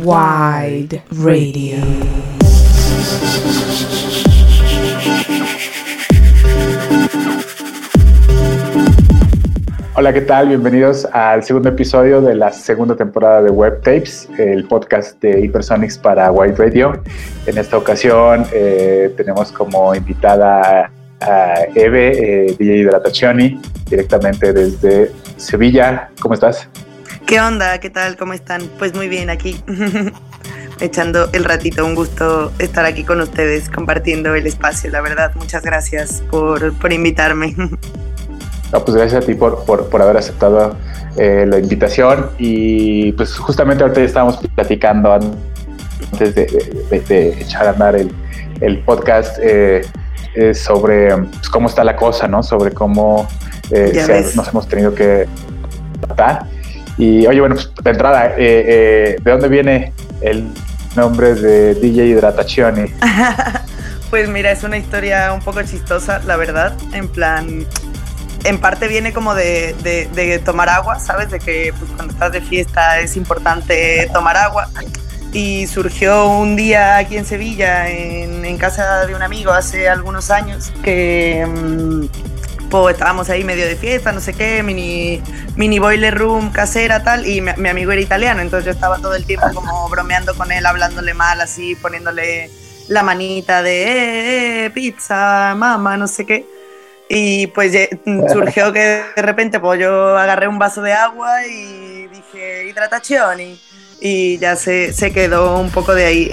Wide Radio. Hola, ¿qué tal? Bienvenidos al segundo episodio de la segunda temporada de Web Tapes, el podcast de Hypersonics para Wide Radio. En esta ocasión eh, tenemos como invitada a Eve, eh, DJ Hidratazioni, directamente desde Sevilla. ¿Cómo estás? ¿Qué onda? ¿Qué tal? ¿Cómo están? Pues muy bien aquí, echando el ratito. Un gusto estar aquí con ustedes, compartiendo el espacio, la verdad. Muchas gracias por, por invitarme. No, pues gracias a ti por, por, por haber aceptado eh, la invitación y pues justamente ahorita ya estábamos platicando antes de, de, de echar a andar el, el podcast eh, eh, sobre pues, cómo está la cosa, ¿no? Sobre cómo se, nos hemos tenido que tratar. Y oye, bueno, pues de entrada, ¿de dónde viene el nombre de DJ Hidratazioni? pues mira, es una historia un poco chistosa, la verdad. En plan, en parte viene como de, de, tomar agua, ¿sabes? De que pues, cuando estás de fiesta es importante tomar agua. Y surgió un día aquí en Sevilla, en, casa de un amigo hace algunos años, que mmm, pues, estábamos ahí medio de fiesta, no sé qué, mini, mini boiler room casera, tal, y mi, mi amigo era italiano, entonces yo estaba todo el tiempo como bromeando con él, hablándole mal, así, poniéndole la manita de eh, eh, pizza, mamá, no sé qué. Y pues surgió que de repente pues yo agarré un vaso de agua y dije hidratación y, y ya se, se, quedó un poco de ahí,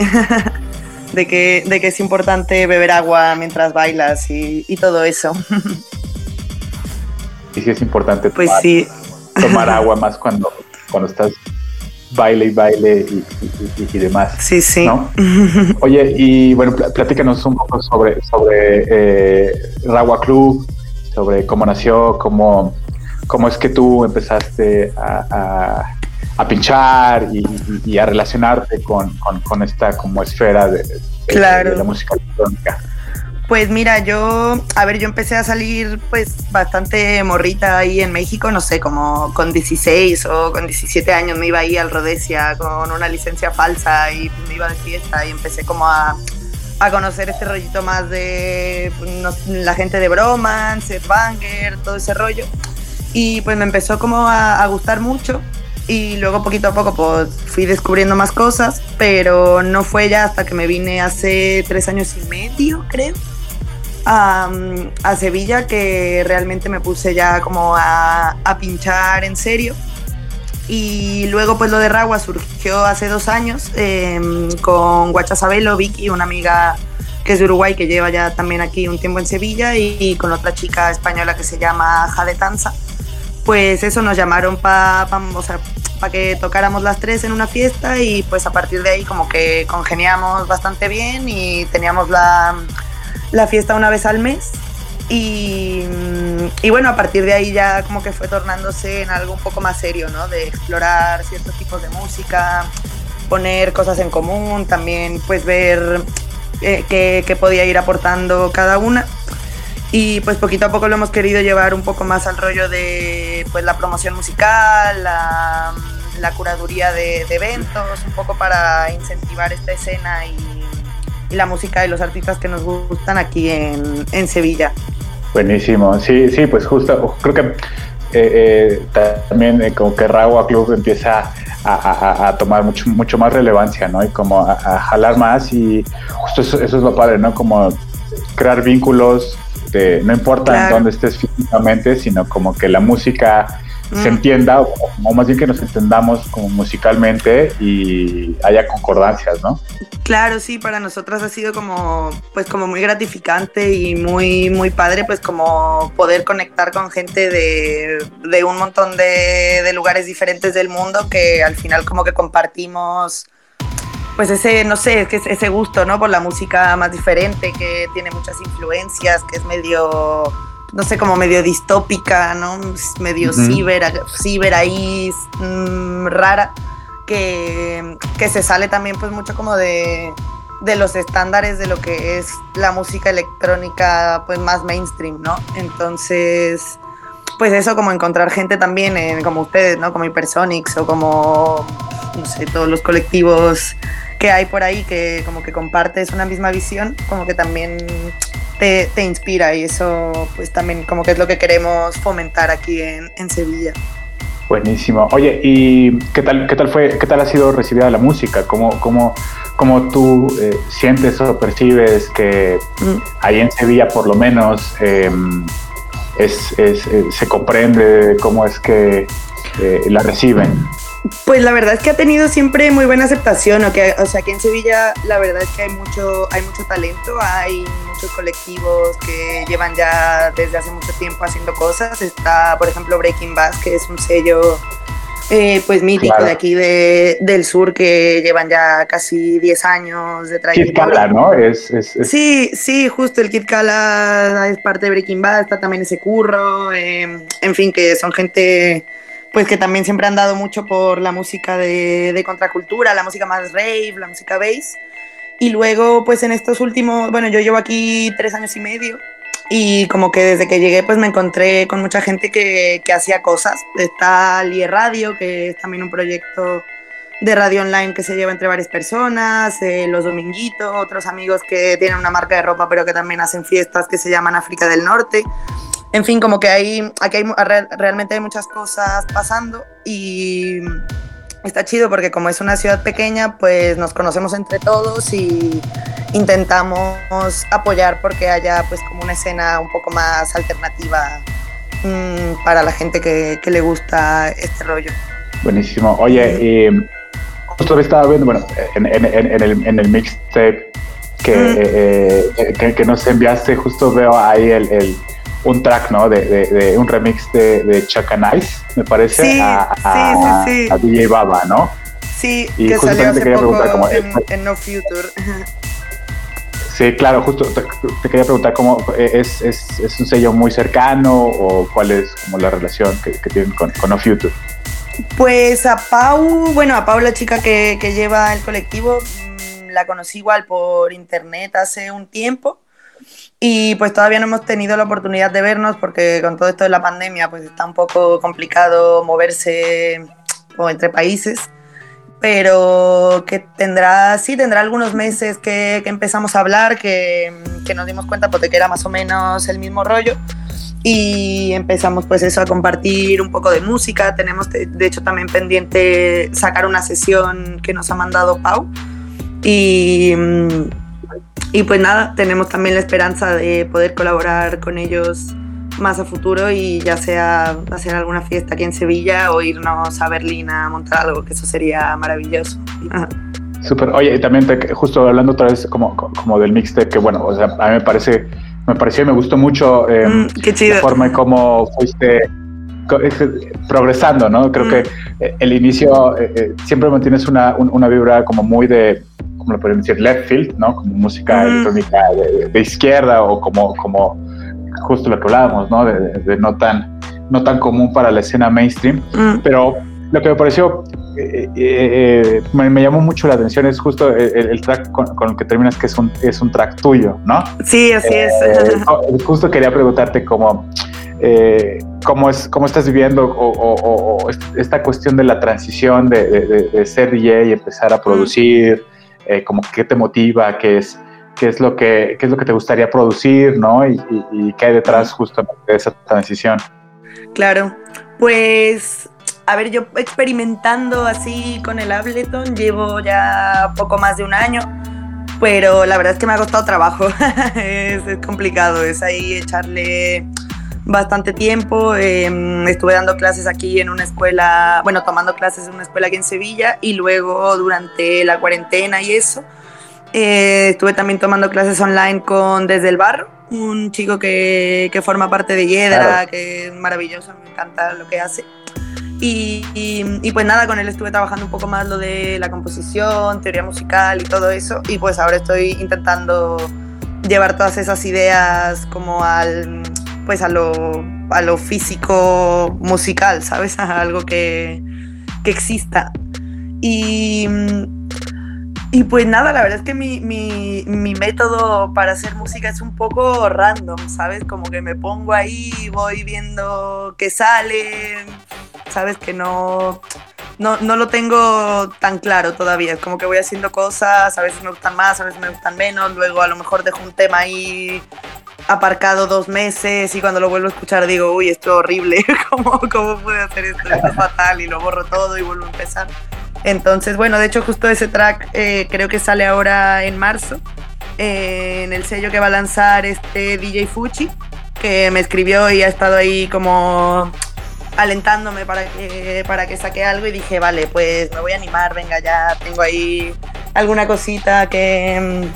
de, que, de que es importante beber agua mientras bailas y, y todo eso. Y sí es importante pues tomar, sí. tomar agua más cuando, cuando estás baile y baile y, y, y, demás. Sí, sí. ¿no? Oye, y bueno, platícanos un poco sobre, sobre eh, Rawa Club, sobre cómo nació, cómo, cómo es que tú empezaste a, a, a pinchar y, y, a relacionarte con, con, con, esta como esfera de, de, claro. de la música electrónica. Pues mira, yo, a ver, yo empecé a salir pues bastante morrita ahí en México, no sé, como con 16 o con 17 años me iba ahí al Rodesia con una licencia falsa y me iba de fiesta y empecé como a, a conocer este rollito más de no, la gente de Bromance, Banger, todo ese rollo. Y pues me empezó como a, a gustar mucho y luego poquito a poco pues fui descubriendo más cosas, pero no fue ya hasta que me vine hace tres años y medio, creo a, Sevilla que realmente me puse ya como a, a, pinchar en serio. Y luego pues lo de Ragua surgió hace dos años eh, con Guacha Sabelo, Vicky, una amiga que es de Uruguay que lleva ya también aquí un tiempo en Sevilla y, con otra chica española que se llama Jade Tanza. Pues eso nos llamaron para pa que tocáramos las tres en una fiesta y pues a partir de ahí como que congeniamos bastante bien y teníamos la, la fiesta una vez al mes. Y, y, bueno, a partir de ahí ya como que fue tornándose en algo un poco más serio, ¿no? De explorar ciertos tipos de música, poner cosas en común, también pues ver eh, qué, podía ir aportando cada una. Y pues poquito a poco lo hemos querido llevar un poco más al rollo de pues la promoción musical, la, la curaduría de eventos, un poco para incentivar esta escena y y la música de los artistas que nos gustan aquí en, en Sevilla. Buenísimo, sí, sí, pues justo, creo que eh, eh, también eh, como que Ragua Club empieza a, a, a, tomar mucho, mucho más relevancia, ¿no? Y como a, a jalar más y justo eso, eso, es lo padre, ¿no? Como crear vínculos, de, no importa claro. en dónde estés físicamente, sino como que la música se entienda, o, o, más bien que nos entendamos como musicalmente y haya concordancias, ¿no? Claro, sí, para nosotras ha sido como, pues como muy gratificante y muy, muy padre, pues como poder conectar con gente de, de un montón de, de lugares diferentes del mundo que al final como que compartimos pues ese, no sé, que ese gusto, ¿no? Por la música más diferente, que tiene muchas influencias, que es medio no sé, como medio distópica, ¿no? Medio uh -huh. ciber, ciber ahí mmm, rara, que, que, se sale también pues mucho como de, de, los estándares de lo que es la música electrónica pues más mainstream, ¿no? Entonces, pues eso como encontrar gente también en, como ustedes, ¿no? Como Hypersonics o como no sé, todos los colectivos que hay por ahí que como que compartes una misma visión, como que también te, te, inspira y eso pues también como que es lo que queremos fomentar aquí en, en Sevilla. Buenísimo. Oye, ¿y qué tal, qué tal fue, qué tal ha sido recibida la música? ¿Cómo, cómo, cómo tú eh, sientes o percibes que mm. ahí en Sevilla por lo menos eh, es, es, eh, se comprende cómo es que eh, la reciben? Pues la verdad es que ha tenido siempre muy buena aceptación, o, que, o sea, que en Sevilla la verdad es que hay mucho, hay mucho talento, hay muchos colectivos que llevan ya desde hace mucho tiempo haciendo cosas. Está, por ejemplo, Breaking Bass, que es un sello eh, pues mítico de aquí de, del sur que llevan ya casi 10 años de trayectoria. Kala, ¿no? Es, Sí, sí, justo el Kid Kala es parte de Breaking Bad, está también ese curro, em, en fin, que son gente pues que también siempre han dado mucho por la música de, de contracultura, la música más rave, la música bass. Y luego, pues en estos últimos, bueno, yo llevo aquí tres años y medio y como que desde que llegué pues me encontré con mucha gente que, que hacía cosas. Está Lie Radio, que es también un proyecto de radio online que se lleva entre varias personas, eh, Los Dominguitos, otros amigos que tienen una marca de ropa pero que también hacen fiestas que se llaman África del Norte. En fin, como que hay, aquí hay, realmente hay muchas cosas pasando y está chido porque como es una ciudad pequeña, pues nos conocemos entre todos y intentamos apoyar porque haya pues como una escena un poco más alternativa mmm, para la gente que, que, le gusta este rollo. Buenísimo. Oye, y justo estaba viendo, bueno, en, en, en el, en el mixtape que, mm. eh, que, que, nos enviaste, justo veo ahí el, el un track, ¿no? De, de, de un remix de, de Chaka Nice, me parece, sí, a, a, sí, sí, a, DJ Baba, ¿no? Sí, y que salió hace poco como, en, en, No Future. Sí, claro, justo te, te quería preguntar cómo es, es, es, un sello muy cercano o cuál es como la relación que, que tienen con, con No Future. Pues a Pau, bueno, a Pau la chica que, que lleva el colectivo, mmm, la conocí igual por internet hace un tiempo y pues todavía no hemos tenido la oportunidad de vernos porque con todo esto de la pandemia pues está un poco complicado moverse o entre países, pero que tendrá, sí, tendrá algunos meses que, que empezamos a hablar, que, que, nos dimos cuenta pues, de que era más o menos el mismo rollo. Y empezamos pues eso a compartir un poco de música, tenemos de, de hecho también pendiente sacar una sesión que nos ha mandado Pau. Y y pues nada, tenemos también la esperanza de poder colaborar con ellos más a futuro y ya sea hacer alguna fiesta aquí en Sevilla o irnos a Berlín a montar algo, que eso sería maravilloso. Súper, oye, y también te, justo hablando otra vez como, como del mixtape, que bueno, o sea, a mí me parece, me pareció y me gustó mucho eh, mm, qué chido. la forma en cómo fuiste progresando, ¿no? Creo mm. que eh, el inicio eh, eh, siempre mantienes una, una vibra como muy de como lo podemos decir, left field, ¿no? Como música mm. electrónica de, de, izquierda o como, como justo lo que hablábamos, ¿no? De, de no, tan, no tan común para la escena mainstream. Mm. Pero lo que me pareció, eh, eh, me, me, llamó mucho la atención es justo el, el track con, con, el que terminas, que es un, es un track tuyo, ¿no? Sí, así eh, es. justo quería preguntarte cómo... Eh, ¿cómo, es, ¿Cómo estás viviendo o, o, o, esta cuestión de la transición de, de, de ser DJ y empezar a producir? Eh, como qué te motiva, qué es, qué es, lo, que, qué es lo que te gustaría producir, ¿no? Y, qué hay detrás justamente de esa transición. Claro, pues a ver, yo experimentando así con el Ableton llevo ya poco más de un año, pero la verdad es que me ha costado trabajo, es, complicado, es ahí echarle bastante tiempo. Eh, estuve dando clases aquí en una escuela, bueno, tomando clases en una escuela aquí en Sevilla y luego durante la cuarentena y eso, eh, estuve también tomando clases online con Desde el Barro, un chico que, que forma parte de Yedra, claro. que es maravilloso, me encanta lo que hace. Y, y, y, pues nada, con él estuve trabajando un poco más lo de la composición, teoría musical y todo eso. Y pues ahora estoy intentando llevar todas esas ideas como al, pues a lo, a lo físico musical, ¿sabes? A algo que, que exista. Y, y, pues nada, la verdad es que mi, mi, mi, método para hacer música es un poco random, ¿sabes? Como que me pongo ahí, voy viendo qué sale, ¿sabes? Que no no, no lo tengo tan claro todavía. Es como que voy haciendo cosas, a veces me gustan más, a veces me gustan menos. Luego a lo mejor dejo un tema ahí aparcado dos meses y cuando lo vuelvo a escuchar digo, uy, esto es horrible, ¿cómo, cómo pude hacer esto? Esto es fatal y lo borro todo y vuelvo a empezar. Entonces, bueno, de hecho justo ese track eh, creo que sale ahora en marzo eh, en el sello que va a lanzar este DJ Fuchi, que me escribió y ha estado ahí como alentándome para que, para que saque algo y dije, vale, pues me voy a animar, venga, ya tengo ahí alguna cosita que,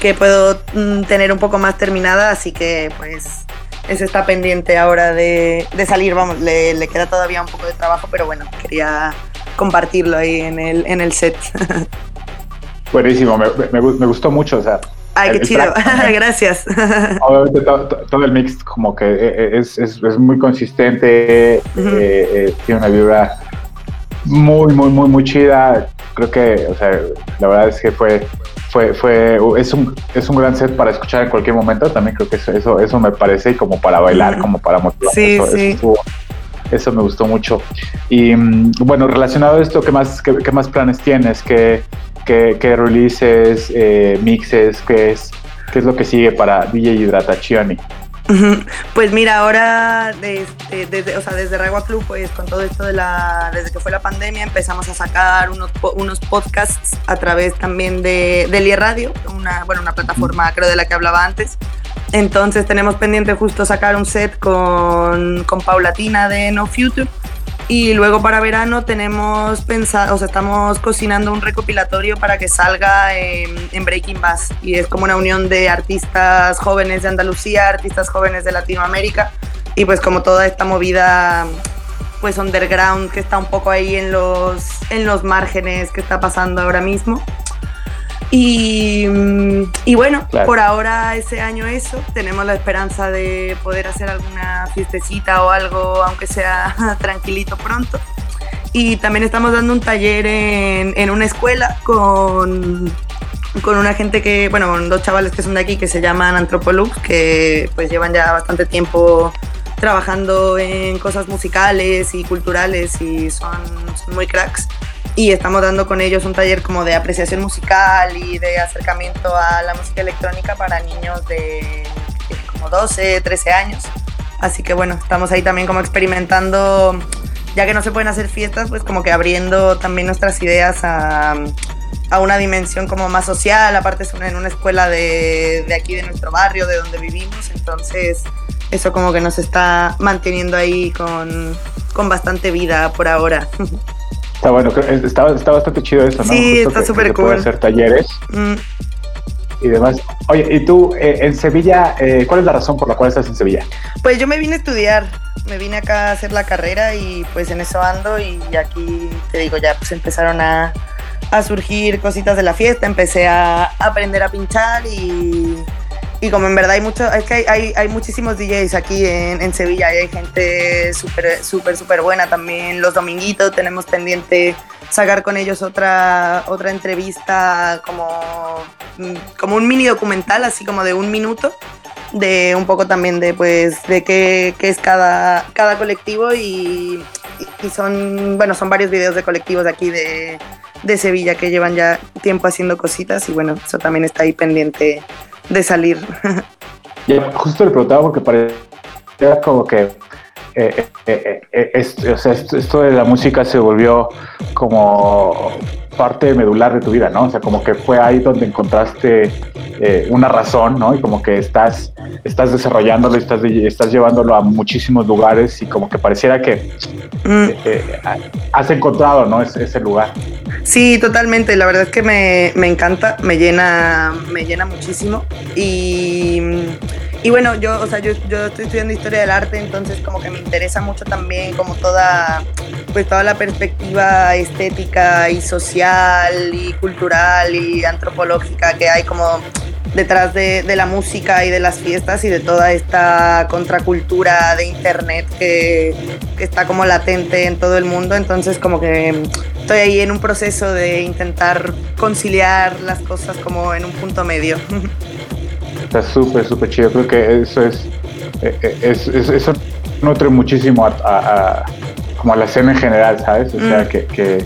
que puedo mm, tener un poco más terminada, así que pues eso está pendiente ahora de, salir, vamos, le, le, queda todavía un poco de trabajo, pero bueno, quería compartirlo ahí en el, en el set. Buenísimo, me, me, me gustó mucho, o sea, Ay, qué chido. Gracias. Obviamente todo, el mix como que eh, eh, es, es, es muy consistente, eh, tiene una vibra muy, muy, muy, muy chida. Creo que, o sea, la verdad es que fue, fue, fue, es un, es un gran set para escuchar en cualquier momento. También creo que eso, eso, me parece como para bailar, como para motivar. Sí, eso, sí. Eso, me gustó mucho. Y mm, bueno, relacionado a esto, ¿qué más, qué, qué más planes tienes? ¿Qué, qué, releases, eh, mixes, qué es, qué es lo que sigue para DJ Hidratazioni. Pues mira, ahora desde, desde, o sea, desde Regua Club, pues con todo esto de la, desde que fue la pandemia, empezamos a sacar unos, unos podcasts a través también de, de Radio, una, bueno, una plataforma creo de la que hablaba antes. Entonces tenemos pendiente justo sacar un set con, con Paulatina de No Future y luego para verano tenemos pensado, o sea, estamos cocinando un recopilatorio para que salga en, Breaking Bass. Y es como una unión de artistas jóvenes de Andalucía, artistas jóvenes de Latinoamérica. Y pues como toda esta movida pues underground que está un poco ahí en los, en los márgenes que está pasando ahora mismo. Y, y bueno, por ahora ese año eso, tenemos la esperanza de poder hacer alguna fiestecita o algo, aunque sea tranquilito pronto. Y también estamos dando un taller en, en una escuela con, con una gente que, bueno, con dos chavales que son de aquí que se llaman Antropolux, que pues llevan ya bastante tiempo trabajando en cosas musicales y culturales y son, son muy cracks y estamos dando con ellos un taller como de apreciación musical y de acercamiento a la música electrónica para niños de como 12, 13 años. Así que bueno, estamos ahí también como experimentando, ya que no se pueden hacer fiestas, pues como que abriendo también nuestras ideas a, a una dimensión como más social, aparte es en una escuela de, de aquí de nuestro barrio, de donde vivimos, entonces eso como que nos está manteniendo ahí con, con bastante vida por ahora. Está bueno, está, está bastante chido eso, ¿no? Sí, está súper cool. hacer talleres mm. y demás. Oye, ¿y tú eh, en Sevilla, eh, cuál es la razón por la cual estás en Sevilla? Pues yo me vine a estudiar, me vine acá a hacer la carrera y pues en eso ando y aquí, te digo, ya pues empezaron a, a surgir cositas de la fiesta, empecé a aprender a pinchar y y como en verdad hay mucho, es que hay, hay, muchísimos DJs aquí en, en, Sevilla hay gente súper, súper, súper buena también. Los dominguitos tenemos pendiente sacar con ellos otra, otra entrevista como, como un mini documental, así como de un minuto, de un poco también de pues de qué, qué es cada, cada colectivo y, y, son, bueno, son varios videos de colectivos aquí de, de Sevilla que llevan ya tiempo haciendo cositas y bueno, eso también está ahí pendiente de salir. justo le preguntaba porque parecía como que eh, eh, eh, esto, de la música se volvió como parte medular de tu vida, ¿no? O sea, como que fue ahí donde encontraste una razón, ¿no? Y como que estás, estás desarrollándolo, estás, estás llevándolo a muchísimos lugares y como que pareciera que mm. has encontrado, ¿no? ese lugar. Sí, totalmente. La verdad es que me, me encanta, me llena, me llena muchísimo. Y, y bueno, yo, o sea, yo, yo, estoy estudiando historia del arte, entonces como que me interesa mucho también como toda, pues toda la perspectiva estética y social y cultural y antropológica que hay como detrás de, de, la música y de las fiestas y de toda esta contracultura de internet que, que, está como latente en todo el mundo. Entonces como que estoy ahí en un proceso de intentar conciliar las cosas como en un punto medio. Está súper, súper chido. Creo que eso es, eh, eh, es, eso nutre muchísimo a, como a la escena en general, ¿sabes? O sea, mm. que, que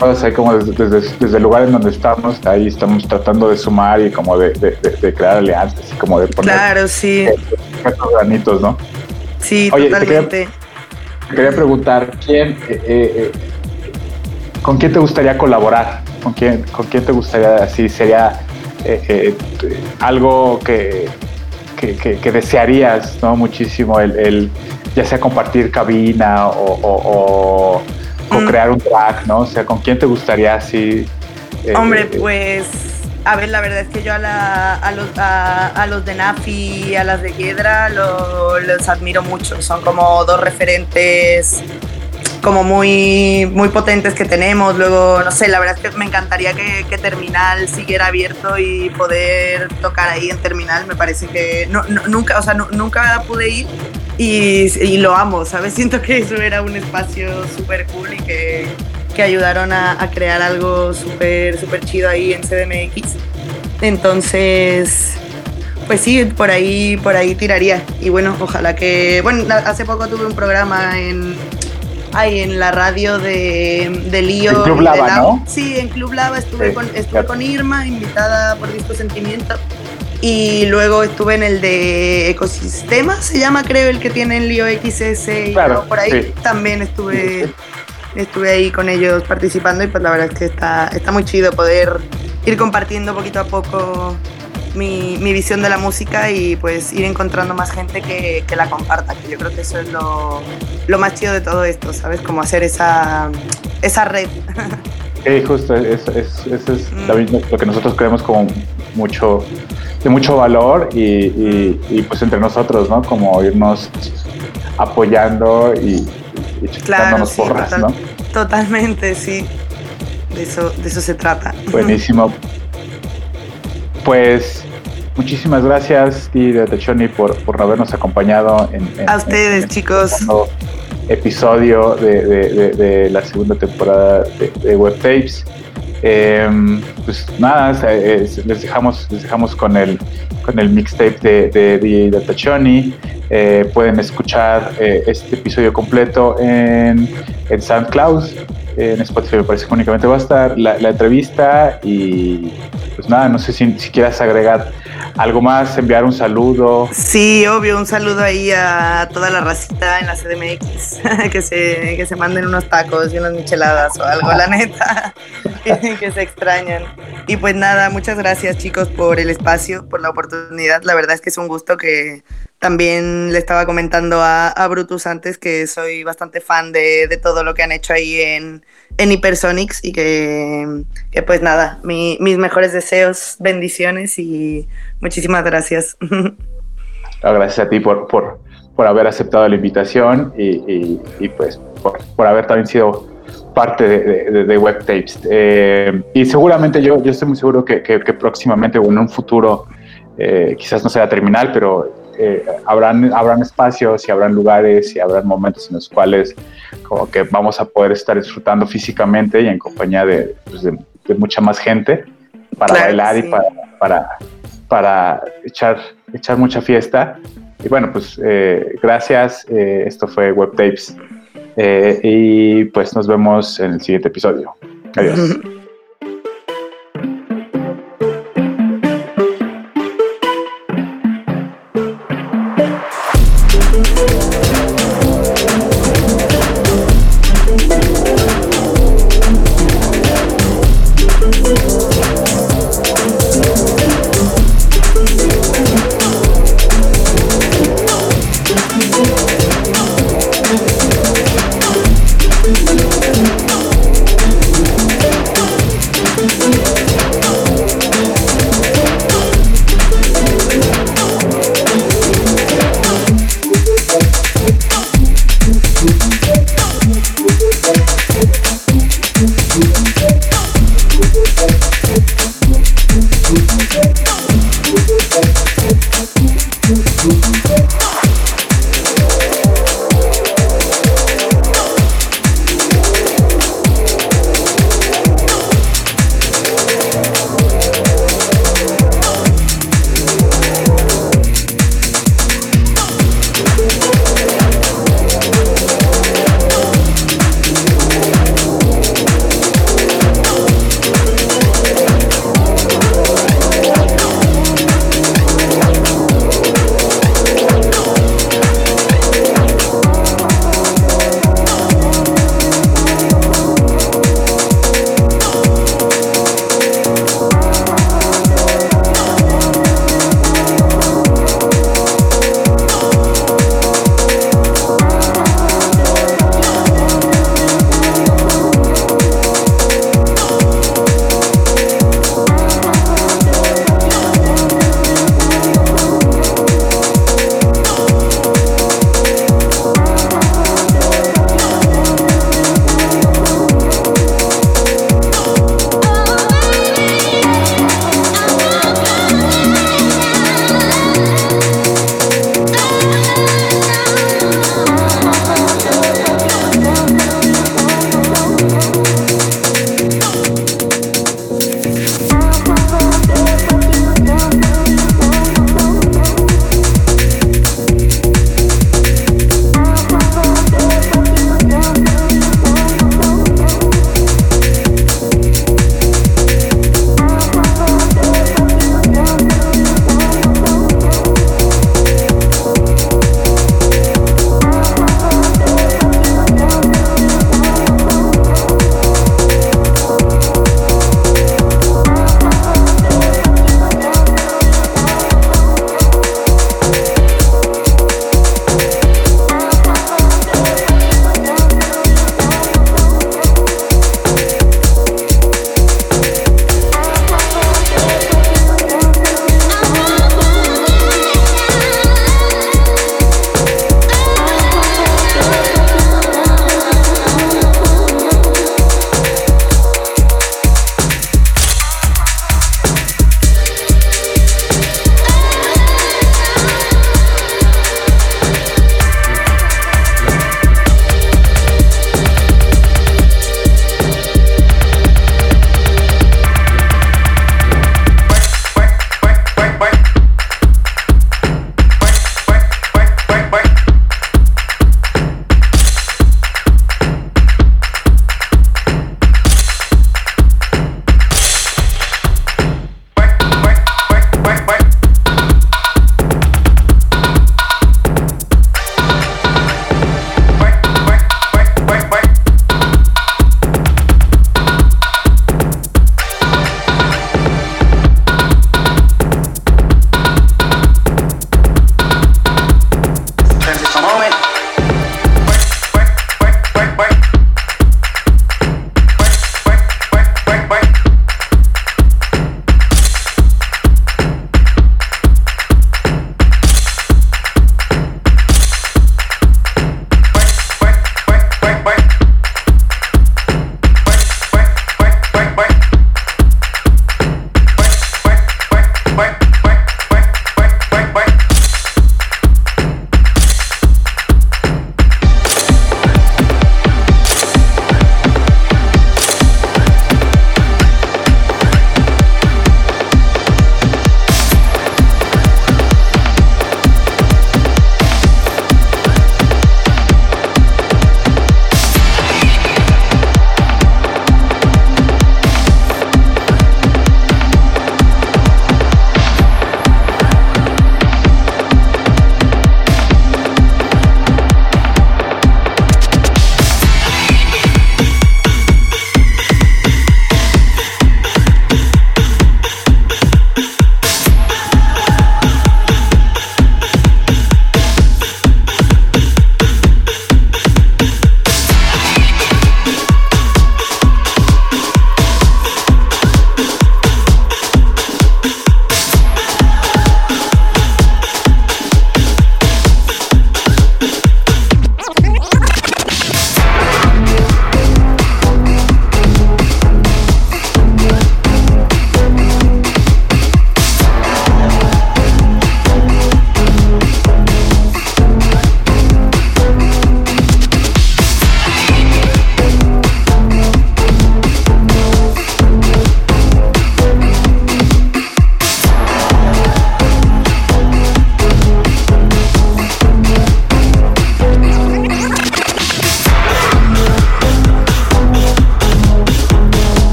ahí como desde, desde, el lugar en donde estamos, ahí estamos tratando de sumar y como de, crear alianzas y como de poner claro, sí. estos granitos, ¿no? Sí, totalmente. Te quería, preguntar, ¿quién, eh, eh, ¿con quién te gustaría colaborar? ¿Con quién, con quién te gustaría, así sería eh, algo que, que, desearías, ¿no? Muchísimo, el, ya sea compartir cabina o o crear un track, ¿no? O sea, ¿con quién te gustaría así? Eh, Hombre, pues, a ver, la verdad es que yo a, la, a, los, a, los de Nafi y a las de Hiedra los admiro mucho. Son como dos referentes como muy, muy potentes que tenemos. Luego, no sé, la verdad es que me encantaría que, que Terminal siguiera abierto y poder tocar ahí en Terminal. Me parece que no, nunca, o sea, nunca pude ir y, lo amo, ¿sabes? Siento que eso era un espacio súper cool y que, que ayudaron a, a, crear algo súper, súper chido ahí en CDMX. Entonces, pues sí, por ahí, por ahí tiraría. Y bueno, ojalá que. Bueno, hace poco tuve un programa en, Ay, en la radio de, de Lío. En Club Lava, ¿no? Sí, en Club Lava estuve, con, estuve con Irma, invitada por Disco Sentimiento. Y luego estuve en el de Ecosistema, se llama creo el que tiene el Lío XS y claro, por ahí también estuve, estuve ahí con ellos participando y pues la verdad es que está, está muy chido poder ir compartiendo poquito a poco mi, visión de la música y pues ir encontrando más gente que, la comparta, que yo creo que eso es lo, más chido de todo esto, ¿sabes? Como hacer esa, esa red. Sí, justo, eso, es mm. lo que nosotros creemos como mucho, de mucho valor y, pues entre nosotros, ¿no? Como irnos apoyando y, y claro, porras, ¿no? Totalmente, sí. De eso, de eso se trata. Buenísimo. Pues muchísimas gracias, de Tachoni, por, por habernos acompañado en, a ustedes, chicos. Episodio de, la segunda temporada de, Web Tapes. Em, pues nada, les dejamos, les dejamos con el con el mixtape de, de, de Tachoni. Eh, pueden escuchar eh, este episodio completo en, en SoundCloud. En Spotify me parece que únicamente va a estar la, entrevista y pues nada, no sé si, si quieras agregar ¿Algo más? ¿Enviar un saludo? Sí, obvio, un saludo ahí a toda la racita en la CDMX, que se, que se manden unos tacos y unas micheladas o algo, la neta, que, se extrañan. Y pues nada, muchas gracias chicos por el espacio, por la oportunidad. La verdad es que es un gusto que también le estaba comentando a, a Brutus antes que soy bastante fan de, de todo lo que han hecho ahí en, en Hypersonics y que, que pues nada, mis mejores deseos, bendiciones y muchísimas gracias. gracias a ti por, por, por haber aceptado la invitación y, y, pues por, por, haber también sido parte de, de, Web Tapes. Eh, y seguramente yo, yo estoy muy seguro que, que, próximamente o en un futuro, eh, quizás no sea terminal, pero eh, habrán, habrán espacios y habrán lugares y habrán momentos en los cuales como que vamos a poder estar disfrutando físicamente y en compañía de, pues, mucha más gente para bailar y para, para, para, echar, echar mucha fiesta. Y bueno, pues eh, gracias. Eh, esto fue Web Tapes. y pues nos vemos en el siguiente episodio. Adiós.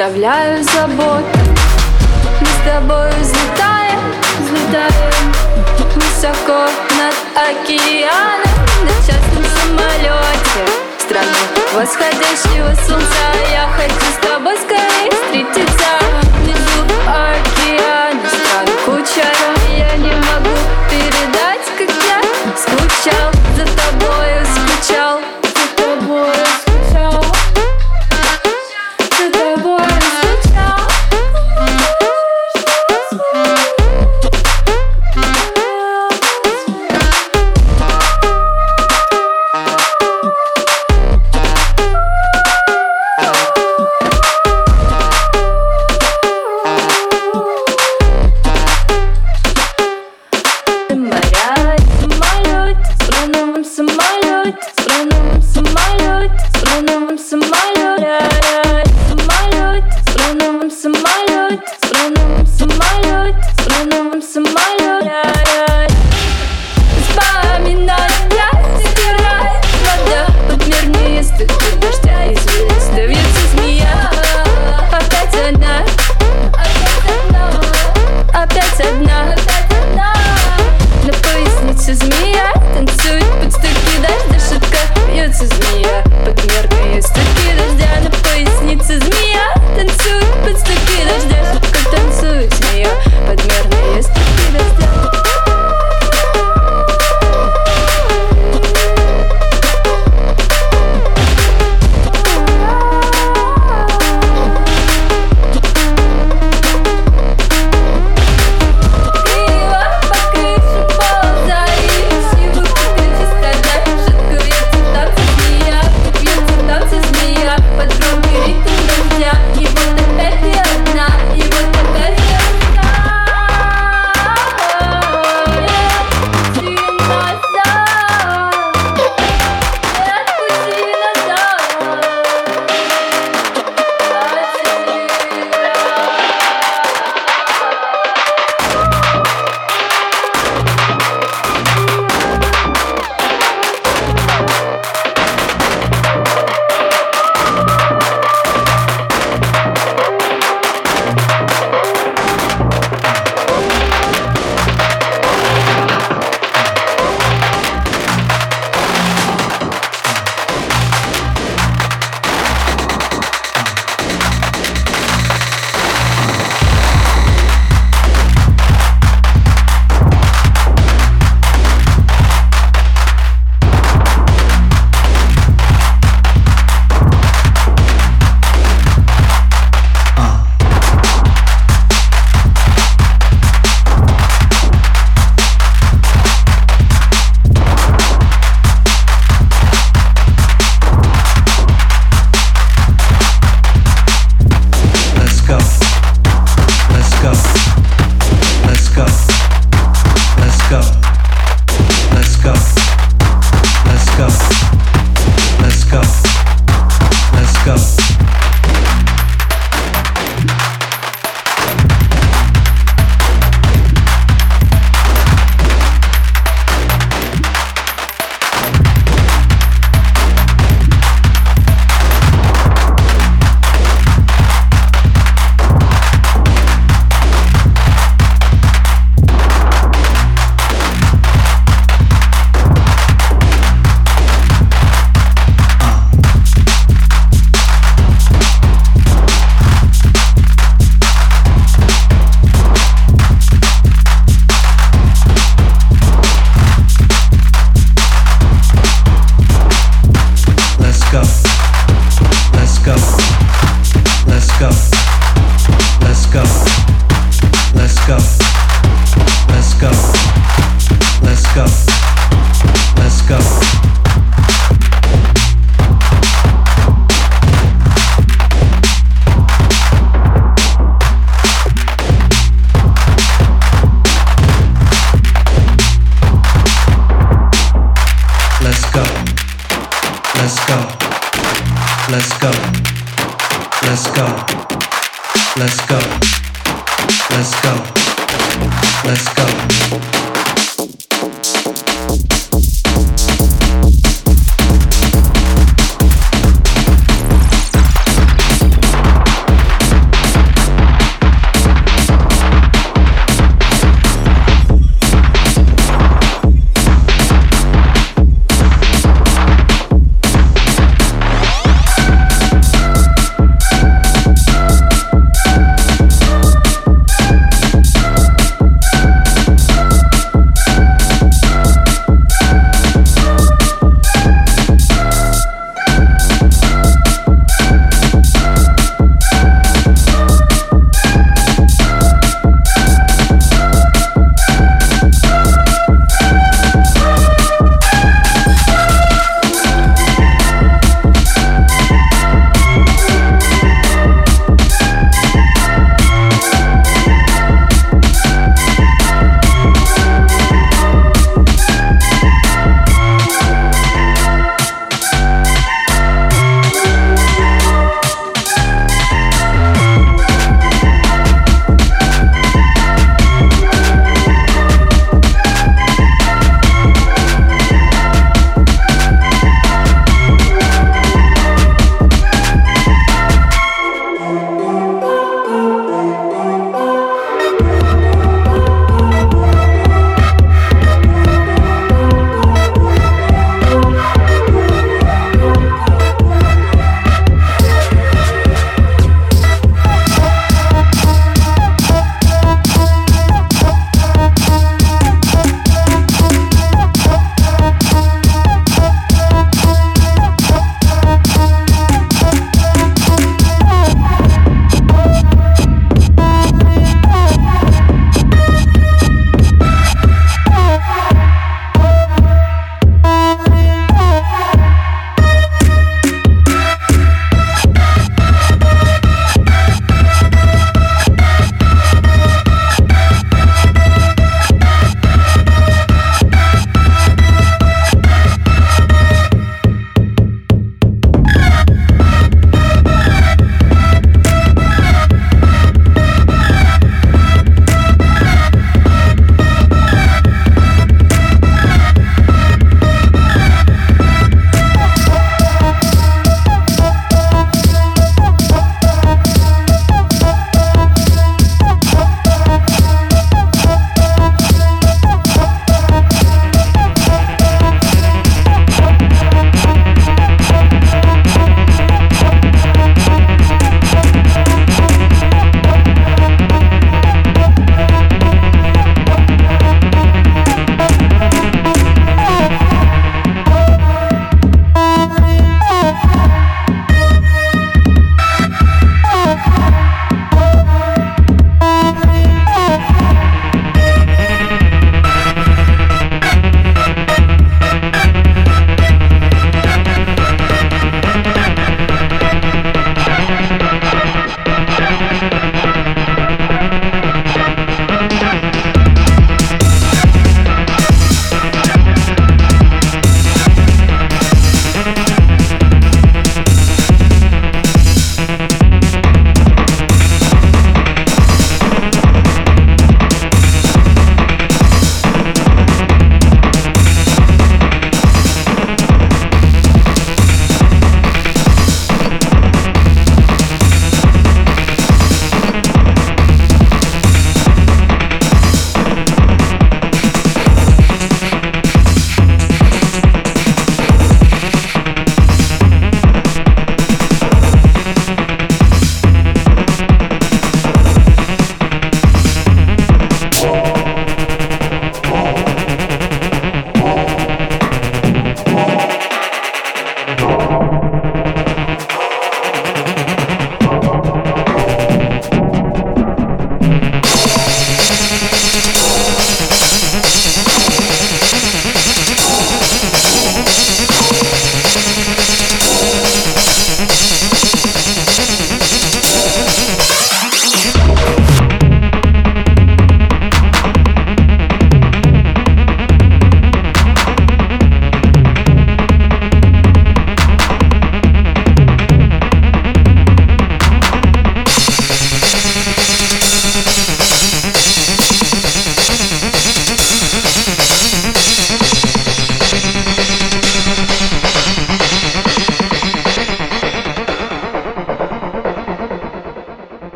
оставляю заботы, Мы с тобой взлетаем, взлетаем. Высоко над океаном На частном самолете. Страну восходящего солнца.